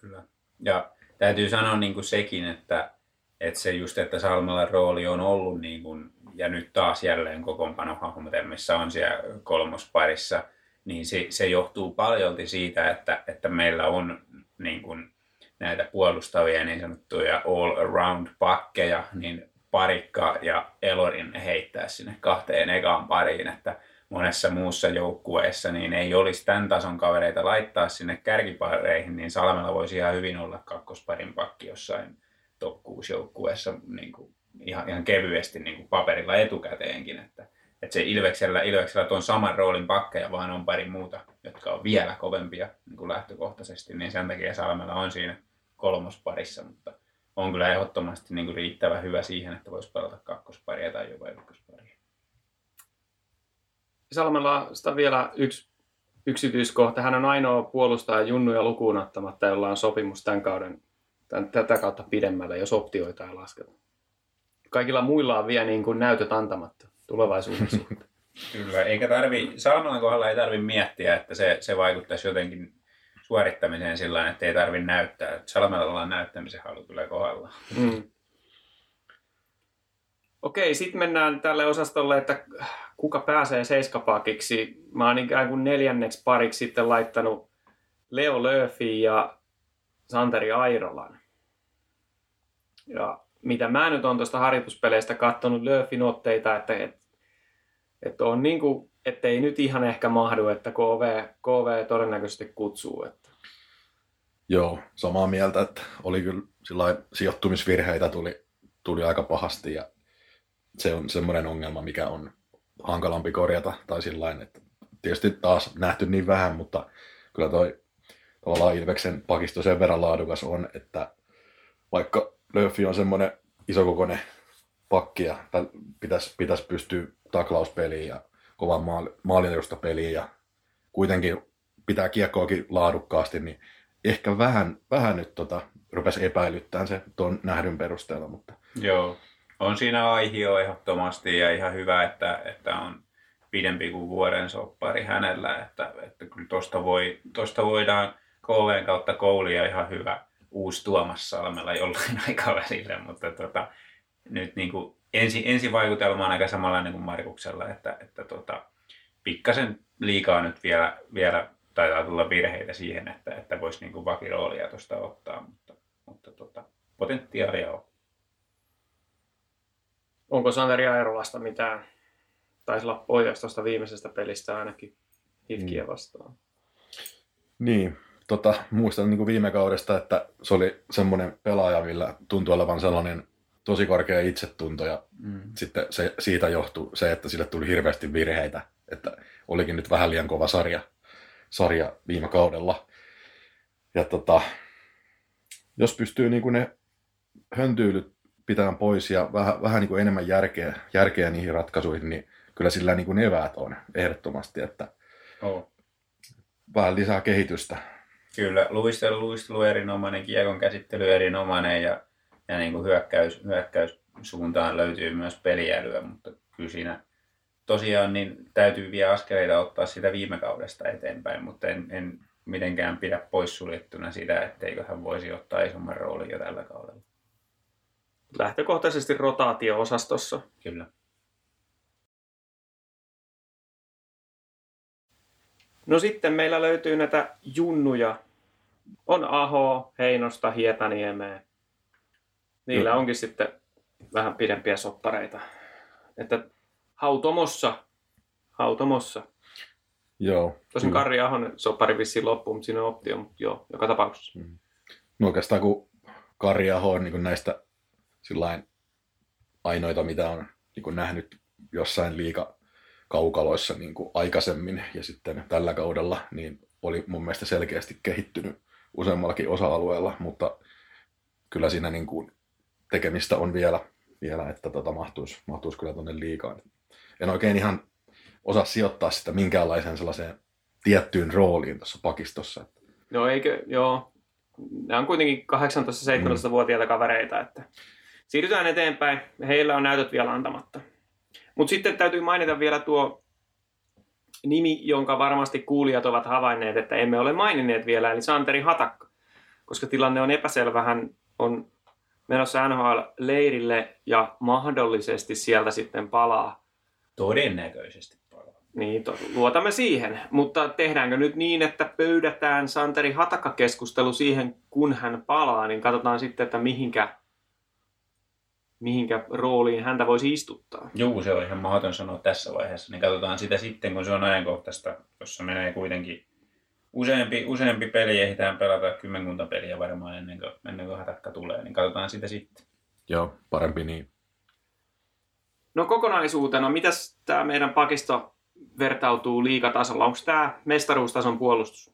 Speaker 3: Kyllä. Ja täytyy sanoa niin kuin sekin, että, että se just, että Salmelan rooli on ollut niin kuin, ja nyt taas jälleen kokoonpanohahmotelmissa on siellä kolmosparissa, niin se, se johtuu paljolti siitä, että, että meillä on niin kuin, näitä puolustavia niin sanottuja all-around pakkeja, niin parikka ja Elorin heittää sinne kahteen ekaan pariin, että monessa muussa joukkueessa, niin ei olisi tämän tason kavereita laittaa sinne kärkipareihin, niin Salmella voisi ihan hyvin olla kakkosparin pakki jossain top 6 joukkueessa niin kuin ihan, ihan kevyesti niin kuin paperilla etukäteenkin, että, että se Ilveksellä, Ilveksellä tuon saman roolin pakkeja, vaan on pari muuta, jotka on vielä kovempia niin kuin lähtökohtaisesti, niin sen takia Salmella on siinä kolmosparissa, mutta on kyllä ehdottomasti niin kuin riittävä hyvä siihen, että voisi pelata kakkosparia tai jopa ykkösparia.
Speaker 2: Salmella on sitä vielä yksi yksityiskohta. Hän on ainoa puolustaja junnuja lukuun ottamatta, jolla on sopimus tämän kauden, tämän, tätä kautta pidemmälle, jos optioita ei lasketa. Kaikilla muilla on vielä niin kuin näytöt antamatta tulevaisuuden suhteen.
Speaker 3: Kyllä, eikä tarvi, Salmelan kohdalla ei tarvi miettiä, että se, se vaikuttaisi jotenkin suorittamiseen sillä että ei tarvi näyttää. Salmelalla on näyttämisen halu kyllä kohdalla. Mm.
Speaker 2: Okei, sitten mennään tälle osastolle, että kuka pääsee seiskapakiksi. Mä oon ikään kuin neljänneksi pariksi sitten laittanut Leo Löfi ja Santeri Airolan. Ja mitä mä nyt on tuosta harjoituspeleistä katsonut Löfin otteita, että, että, on niin kuin, ei nyt ihan ehkä mahdu, että KV, KV todennäköisesti kutsuu. Että.
Speaker 4: Joo, samaa mieltä, että oli kyllä sillä sijoittumisvirheitä tuli, tuli aika pahasti ja se on semmoinen ongelma, mikä on hankalampi korjata. Tai sillain, että tietysti taas nähty niin vähän, mutta kyllä toi tavallaan Ilveksen pakisto sen verran laadukas on, että vaikka Löfi on semmoinen isokokoinen pakki ja pitäisi, pitäisi pystyä taklauspeliin ja kovan maalinjusta peliin ja kuitenkin pitää kiekkoakin laadukkaasti, niin ehkä vähän, vähän nyt tota, rupesi epäilyttämään se tuon nähdyn perusteella. Mutta...
Speaker 3: Joo, on siinä aihio ehdottomasti ja ihan hyvä, että, että on pidempi kuin vuoden soppari hänellä, että, että kyllä tuosta voi, tosta voidaan KVn kautta koulia ihan hyvä uusi Tuomas Salmella jollain aikavälillä, mutta tota, nyt niin kuin ensi, ensivaikutelma on aika samanlainen kuin Markuksella, että, että tota, pikkasen liikaa nyt vielä, vielä taitaa tulla virheitä siihen, että, että voisi niin vakiroolia tuosta ottaa, mutta, mutta tota, potentiaalia on.
Speaker 2: Onko Santeri Aerolasta mitään? Taisi olla pohjasta tuosta viimeisestä pelistä ainakin Hifkiä mm. vastaan.
Speaker 4: Niin, tota, muistan niin kuin viime kaudesta, että se oli semmoinen pelaaja, millä tuntui olevan sellainen tosi korkea itsetunto ja mm. sitten se, siitä johtui se, että sille tuli hirveästi virheitä, että olikin nyt vähän liian kova sarja, sarja viime kaudella. Ja tota, jos pystyy niin kuin ne höntyylyt pitämään pois ja vähän, vähän niin kuin enemmän järkeä, järkeä niihin ratkaisuihin, niin kyllä sillä niin kuin eväät on ehdottomasti, että oh. vähän lisää kehitystä.
Speaker 3: Kyllä, luistelu, luistelu erinomainen, kiekon käsittely erinomainen ja, ja niin kuin hyökkäys, hyökkäys suuntaan löytyy myös peliälyä, mutta kyllä siinä tosiaan niin täytyy vielä askeleita ottaa sitä viime kaudesta eteenpäin, mutta en, en mitenkään pidä poissuljettuna sitä, etteikö hän voisi ottaa isomman roolin jo tällä kaudella.
Speaker 2: Lähtökohtaisesti rotaatio-osastossa.
Speaker 3: Kyllä.
Speaker 2: No sitten meillä löytyy näitä junnuja. On Aho, Heinosta, Hietaniemeä. Niillä onkin sitten vähän pidempiä soppareita. Että Hautomossa. Hautomossa.
Speaker 4: Joo.
Speaker 2: Tosin Karri Ahon soppari vissiin loppuun, mutta siinä on optio, mutta joo, joka tapauksessa. Mm.
Speaker 4: No oikeastaan kun Karri Aho on niin näistä sillain ainoita, mitä on niin nähnyt jossain liika kaukaloissa niin kuin aikaisemmin ja sitten tällä kaudella, niin oli mun mielestä selkeästi kehittynyt useammallakin osa-alueella, mutta kyllä siinä niin kuin tekemistä on vielä, vielä että tota mahtuisi, mahtuisi kyllä tuonne liikaan. En oikein ihan osaa sijoittaa sitä minkäänlaiseen sellaiseen tiettyyn rooliin tuossa pakistossa.
Speaker 2: No eikö, joo. Nämä on kuitenkin 18-17-vuotiaita mm. kavereita, että siirrytään eteenpäin. Heillä on näytöt vielä antamatta. Mutta sitten täytyy mainita vielä tuo nimi, jonka varmasti kuulijat ovat havainneet, että emme ole maininneet vielä, eli Santeri Hatakka. Koska tilanne on epäselvä, hän on menossa NHL-leirille ja mahdollisesti sieltä sitten palaa.
Speaker 3: Todennäköisesti palaa.
Speaker 2: Niin, to, luotamme siihen. Mutta tehdäänkö nyt niin, että pöydätään Santeri Hatakka-keskustelu siihen, kun hän palaa, niin katsotaan sitten, että mihinkä mihinkä rooliin häntä voisi istuttaa.
Speaker 3: Juu, se on ihan mahdoton sanoa tässä vaiheessa. Niin katsotaan sitä sitten, kun se on ajankohtaista, jossa menee kuitenkin useampi, useampi peli, ehditään pelata kymmenkunta peliä varmaan ennen kuin, ennen kuin hatakka tulee, niin katsotaan sitä sitten.
Speaker 4: Joo, parempi niin.
Speaker 2: No kokonaisuutena, mitäs tämä meidän pakisto vertautuu liikatasolla? Onko tämä mestaruustason puolustus?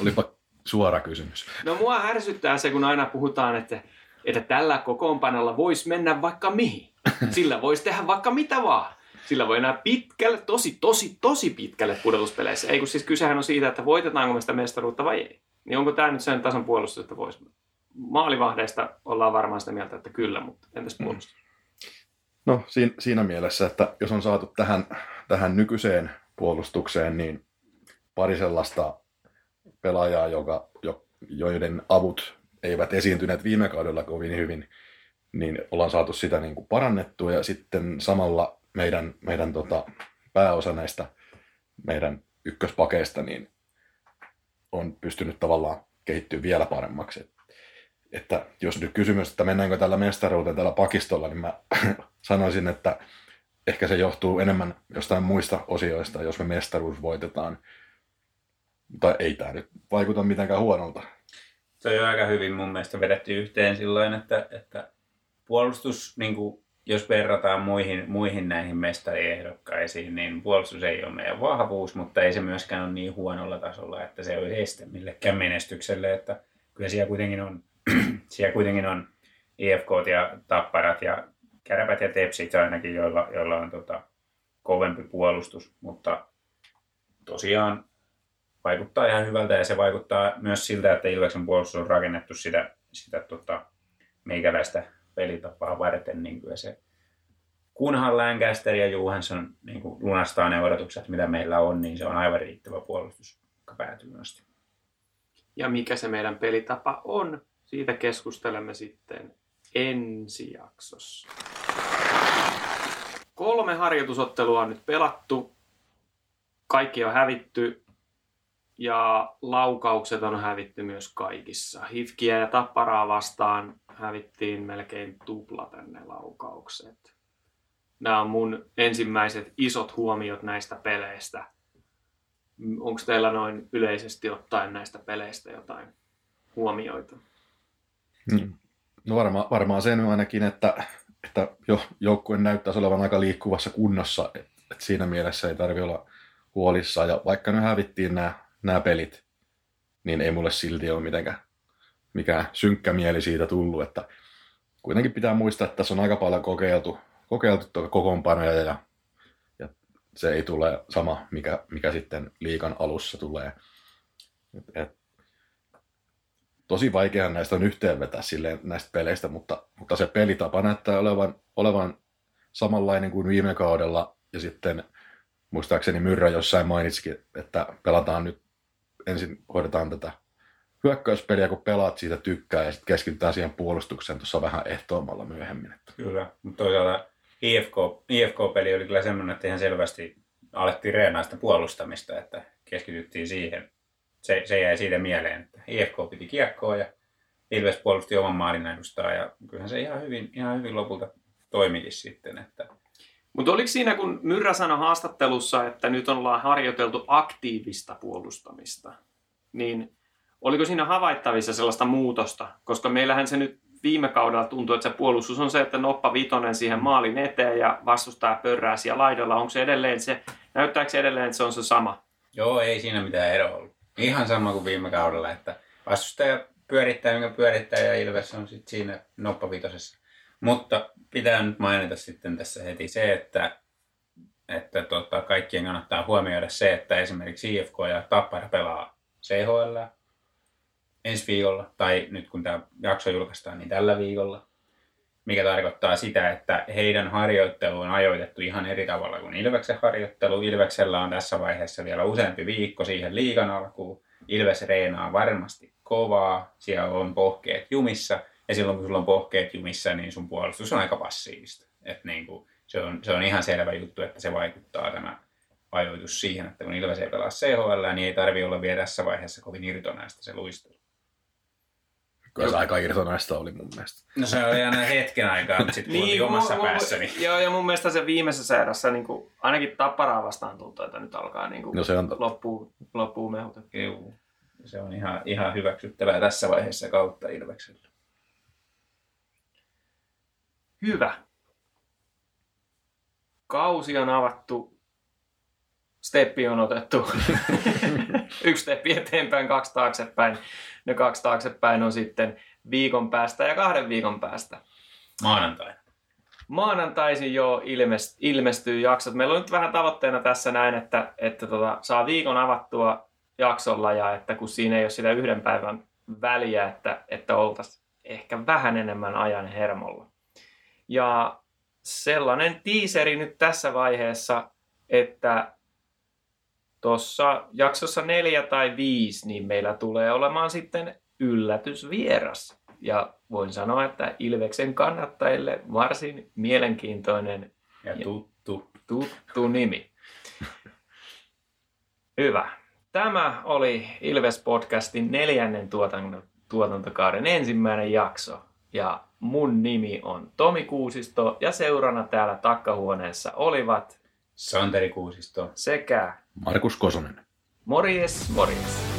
Speaker 4: Olipa suora kysymys.
Speaker 2: No mua ärsyttää se, kun aina puhutaan, että, että tällä kokoonpanolla voisi mennä vaikka mihin. Sillä voisi tehdä vaikka mitä vaan. Sillä voi enää pitkälle, tosi, tosi, tosi pitkälle pudotuspeleissä. Ei kun siis kysehän on siitä, että voitetaanko me sitä mestaruutta vai ei. Niin onko tämä nyt sen tason puolustus, että voisi? Maalivahdeista ollaan varmaan sitä mieltä, että kyllä, mutta entäs puolustus?
Speaker 4: No siinä, siinä mielessä, että jos on saatu tähän, tähän nykyiseen puolustukseen, niin pari sellaista pelaajaa, joka, jo, joiden avut eivät esiintyneet viime kaudella kovin hyvin, niin ollaan saatu sitä niin kuin parannettua ja sitten samalla meidän, meidän tota, pääosa näistä meidän ykköspakeista niin on pystynyt tavallaan kehittyä vielä paremmaksi. Et, että jos nyt kysymys, että mennäänkö tällä mestaruuteen tällä pakistolla, niin mä sanoisin, että ehkä se johtuu enemmän jostain muista osioista, jos me mestaruus voitetaan. Mutta ei tämä nyt vaikuta mitenkään huonolta.
Speaker 3: Se on aika hyvin mun mielestä vedetty yhteen silloin, että, että puolustus, niin kuin, jos verrataan muihin, muihin näihin mestariehdokkaisiin, niin puolustus ei ole meidän vahvuus, mutta ei se myöskään ole niin huonolla tasolla, että se olisi este millekään menestykselle. Että kyllä siellä kuitenkin on, siellä kuitenkin on IFK ja Tapparat ja Käräpät ja Tepsit ainakin, joilla, joilla on tota, kovempi puolustus, mutta tosiaan vaikuttaa ihan hyvältä ja se vaikuttaa myös siltä, että Ilveksen puolustus on rakennettu sitä, sitä tota, meikäläistä pelitapaa varten. Niin kyllä se, kunhan Lancaster ja Johansson niin kuin lunastaa ne odotukset, mitä meillä on, niin se on aivan riittävä puolustus päätyyn asti.
Speaker 2: Ja mikä se meidän pelitapa on, siitä keskustelemme sitten ensi jaksossa. Kolme harjoitusottelua on nyt pelattu. Kaikki on hävitty ja laukaukset on hävitty myös kaikissa. Hifkiä ja Tapparaa vastaan hävittiin melkein tuplaten ne laukaukset. Nämä on mun ensimmäiset isot huomiot näistä peleistä. Onko teillä noin yleisesti ottaen näistä peleistä jotain huomioita?
Speaker 4: Hmm. No varma, varmaan sen ainakin, että, että jo, joukkue näyttäisi olevan aika liikkuvassa kunnossa. Et, et siinä mielessä ei tarvitse olla huolissaan. Ja vaikka nyt hävittiin nämä nämä pelit, niin ei mulle silti ole mitenkään mikään synkkä mieli siitä tullut, että kuitenkin pitää muistaa, että tässä on aika paljon kokeiltu, kokeiltu tuota kokoonpanoja ja, ja se ei tule sama, mikä, mikä sitten liikan alussa tulee. Et, et, tosi vaikea näistä on yhteenvetää silleen näistä peleistä, mutta, mutta se pelitapa näyttää olevan, olevan samanlainen kuin viime kaudella ja sitten muistaakseni Myrrä jossain mainitsikin, että pelataan nyt ensin hoidetaan tätä hyökkäyspeliä, kun pelaat siitä tykkää ja sitten keskitytään siihen puolustukseen tuossa vähän ehtoommalla myöhemmin.
Speaker 3: Kyllä, mutta toisaalta IFK, IFK-peli oli kyllä semmoinen, että ihan selvästi alettiin reenaa sitä puolustamista, että keskityttiin siihen. Se, se jäi siitä mieleen, että IFK piti kiekkoa ja Ilves puolusti oman maalin edustaa ja kyllähän se ihan hyvin, ihan hyvin lopulta toimikin sitten. Että...
Speaker 2: Mutta oliko siinä, kun Myrrä sanoi haastattelussa, että nyt ollaan harjoiteltu aktiivista puolustamista, niin oliko siinä havaittavissa sellaista muutosta? Koska meillähän se nyt viime kaudella tuntuu, että se puolustus on se, että noppa vitonen siihen maalin eteen ja vastustaa pörrää siellä laidalla. Onko se edelleen se, näyttääkö se edelleen, että se on se sama?
Speaker 3: Joo, ei siinä mitään eroa ollut. Ihan sama kuin viime kaudella, että vastustaja pyörittää, minkä pyörittää ja Ilves on sitten siinä noppavitosessa. Mutta pitää nyt mainita sitten tässä heti se, että, että tota, kaikkien kannattaa huomioida se, että esimerkiksi IFK ja Tappara pelaa CHL ensi viikolla, tai nyt kun tämä jakso julkaistaan, niin tällä viikolla, mikä tarkoittaa sitä, että heidän harjoittelu on ajoitettu ihan eri tavalla kuin Ilveksen harjoittelu. Ilveksellä on tässä vaiheessa vielä useampi viikko siihen liigan alkuun. Ilves reenaa varmasti kovaa, siellä on pohkeet jumissa, ja silloin kun sulla on pohkeet jumissa, niin sun puolustus on aika passiivista. Et niin kuin, se, on, se on ihan selvä juttu, että se vaikuttaa tämä ajoitus siihen, että kun Ilves ei pelaa CHL, niin ei tarvi olla vielä tässä vaiheessa kovin irtonaista se luistelu.
Speaker 4: Kyllä se aika irtonaista oli mun mielestä.
Speaker 3: No se oli aina hetken aikaa, mutta sitten niin, omassa
Speaker 2: mun,
Speaker 3: päässäni.
Speaker 2: Mun, joo, ja mun mielestä se viimeisessä erässä niin kuin, ainakin tapparaa vastaan tuntuu, että nyt alkaa niin kuin,
Speaker 4: No se on totta.
Speaker 2: loppuu, loppuu mehut.
Speaker 3: Se on ihan, ihan hyväksyttävää tässä vaiheessa kautta Ilveksellä.
Speaker 2: Hyvä. Kausi on avattu. Steppi on otettu. Yksi steppi eteenpäin, kaksi taaksepäin. Ne kaksi taaksepäin on sitten viikon päästä ja kahden viikon päästä.
Speaker 3: Maanantaina.
Speaker 2: Maanantaisin jo ilmest, ilmestyy jaksot. Meillä on nyt vähän tavoitteena tässä näin, että, että tota, saa viikon avattua jaksolla ja että kun siinä ei ole sitä yhden päivän väliä, että, että oltaisiin ehkä vähän enemmän ajan hermolla. Ja sellainen tiiseri nyt tässä vaiheessa, että tuossa jaksossa neljä tai viisi, niin meillä tulee olemaan sitten yllätysvieras. Ja voin sanoa, että Ilveksen kannattajille varsin mielenkiintoinen
Speaker 3: Ja tuttu.
Speaker 2: tuttu nimi. Hyvä. Tämä oli Ilves-podcastin neljännen tuotanto, tuotantokauden ensimmäinen jakso. Ja mun nimi on Tomi Kuusisto ja seurana täällä takkahuoneessa olivat
Speaker 3: Santeri Kuusisto.
Speaker 2: sekä
Speaker 4: Markus Kosonen.
Speaker 2: Morjes, morjes.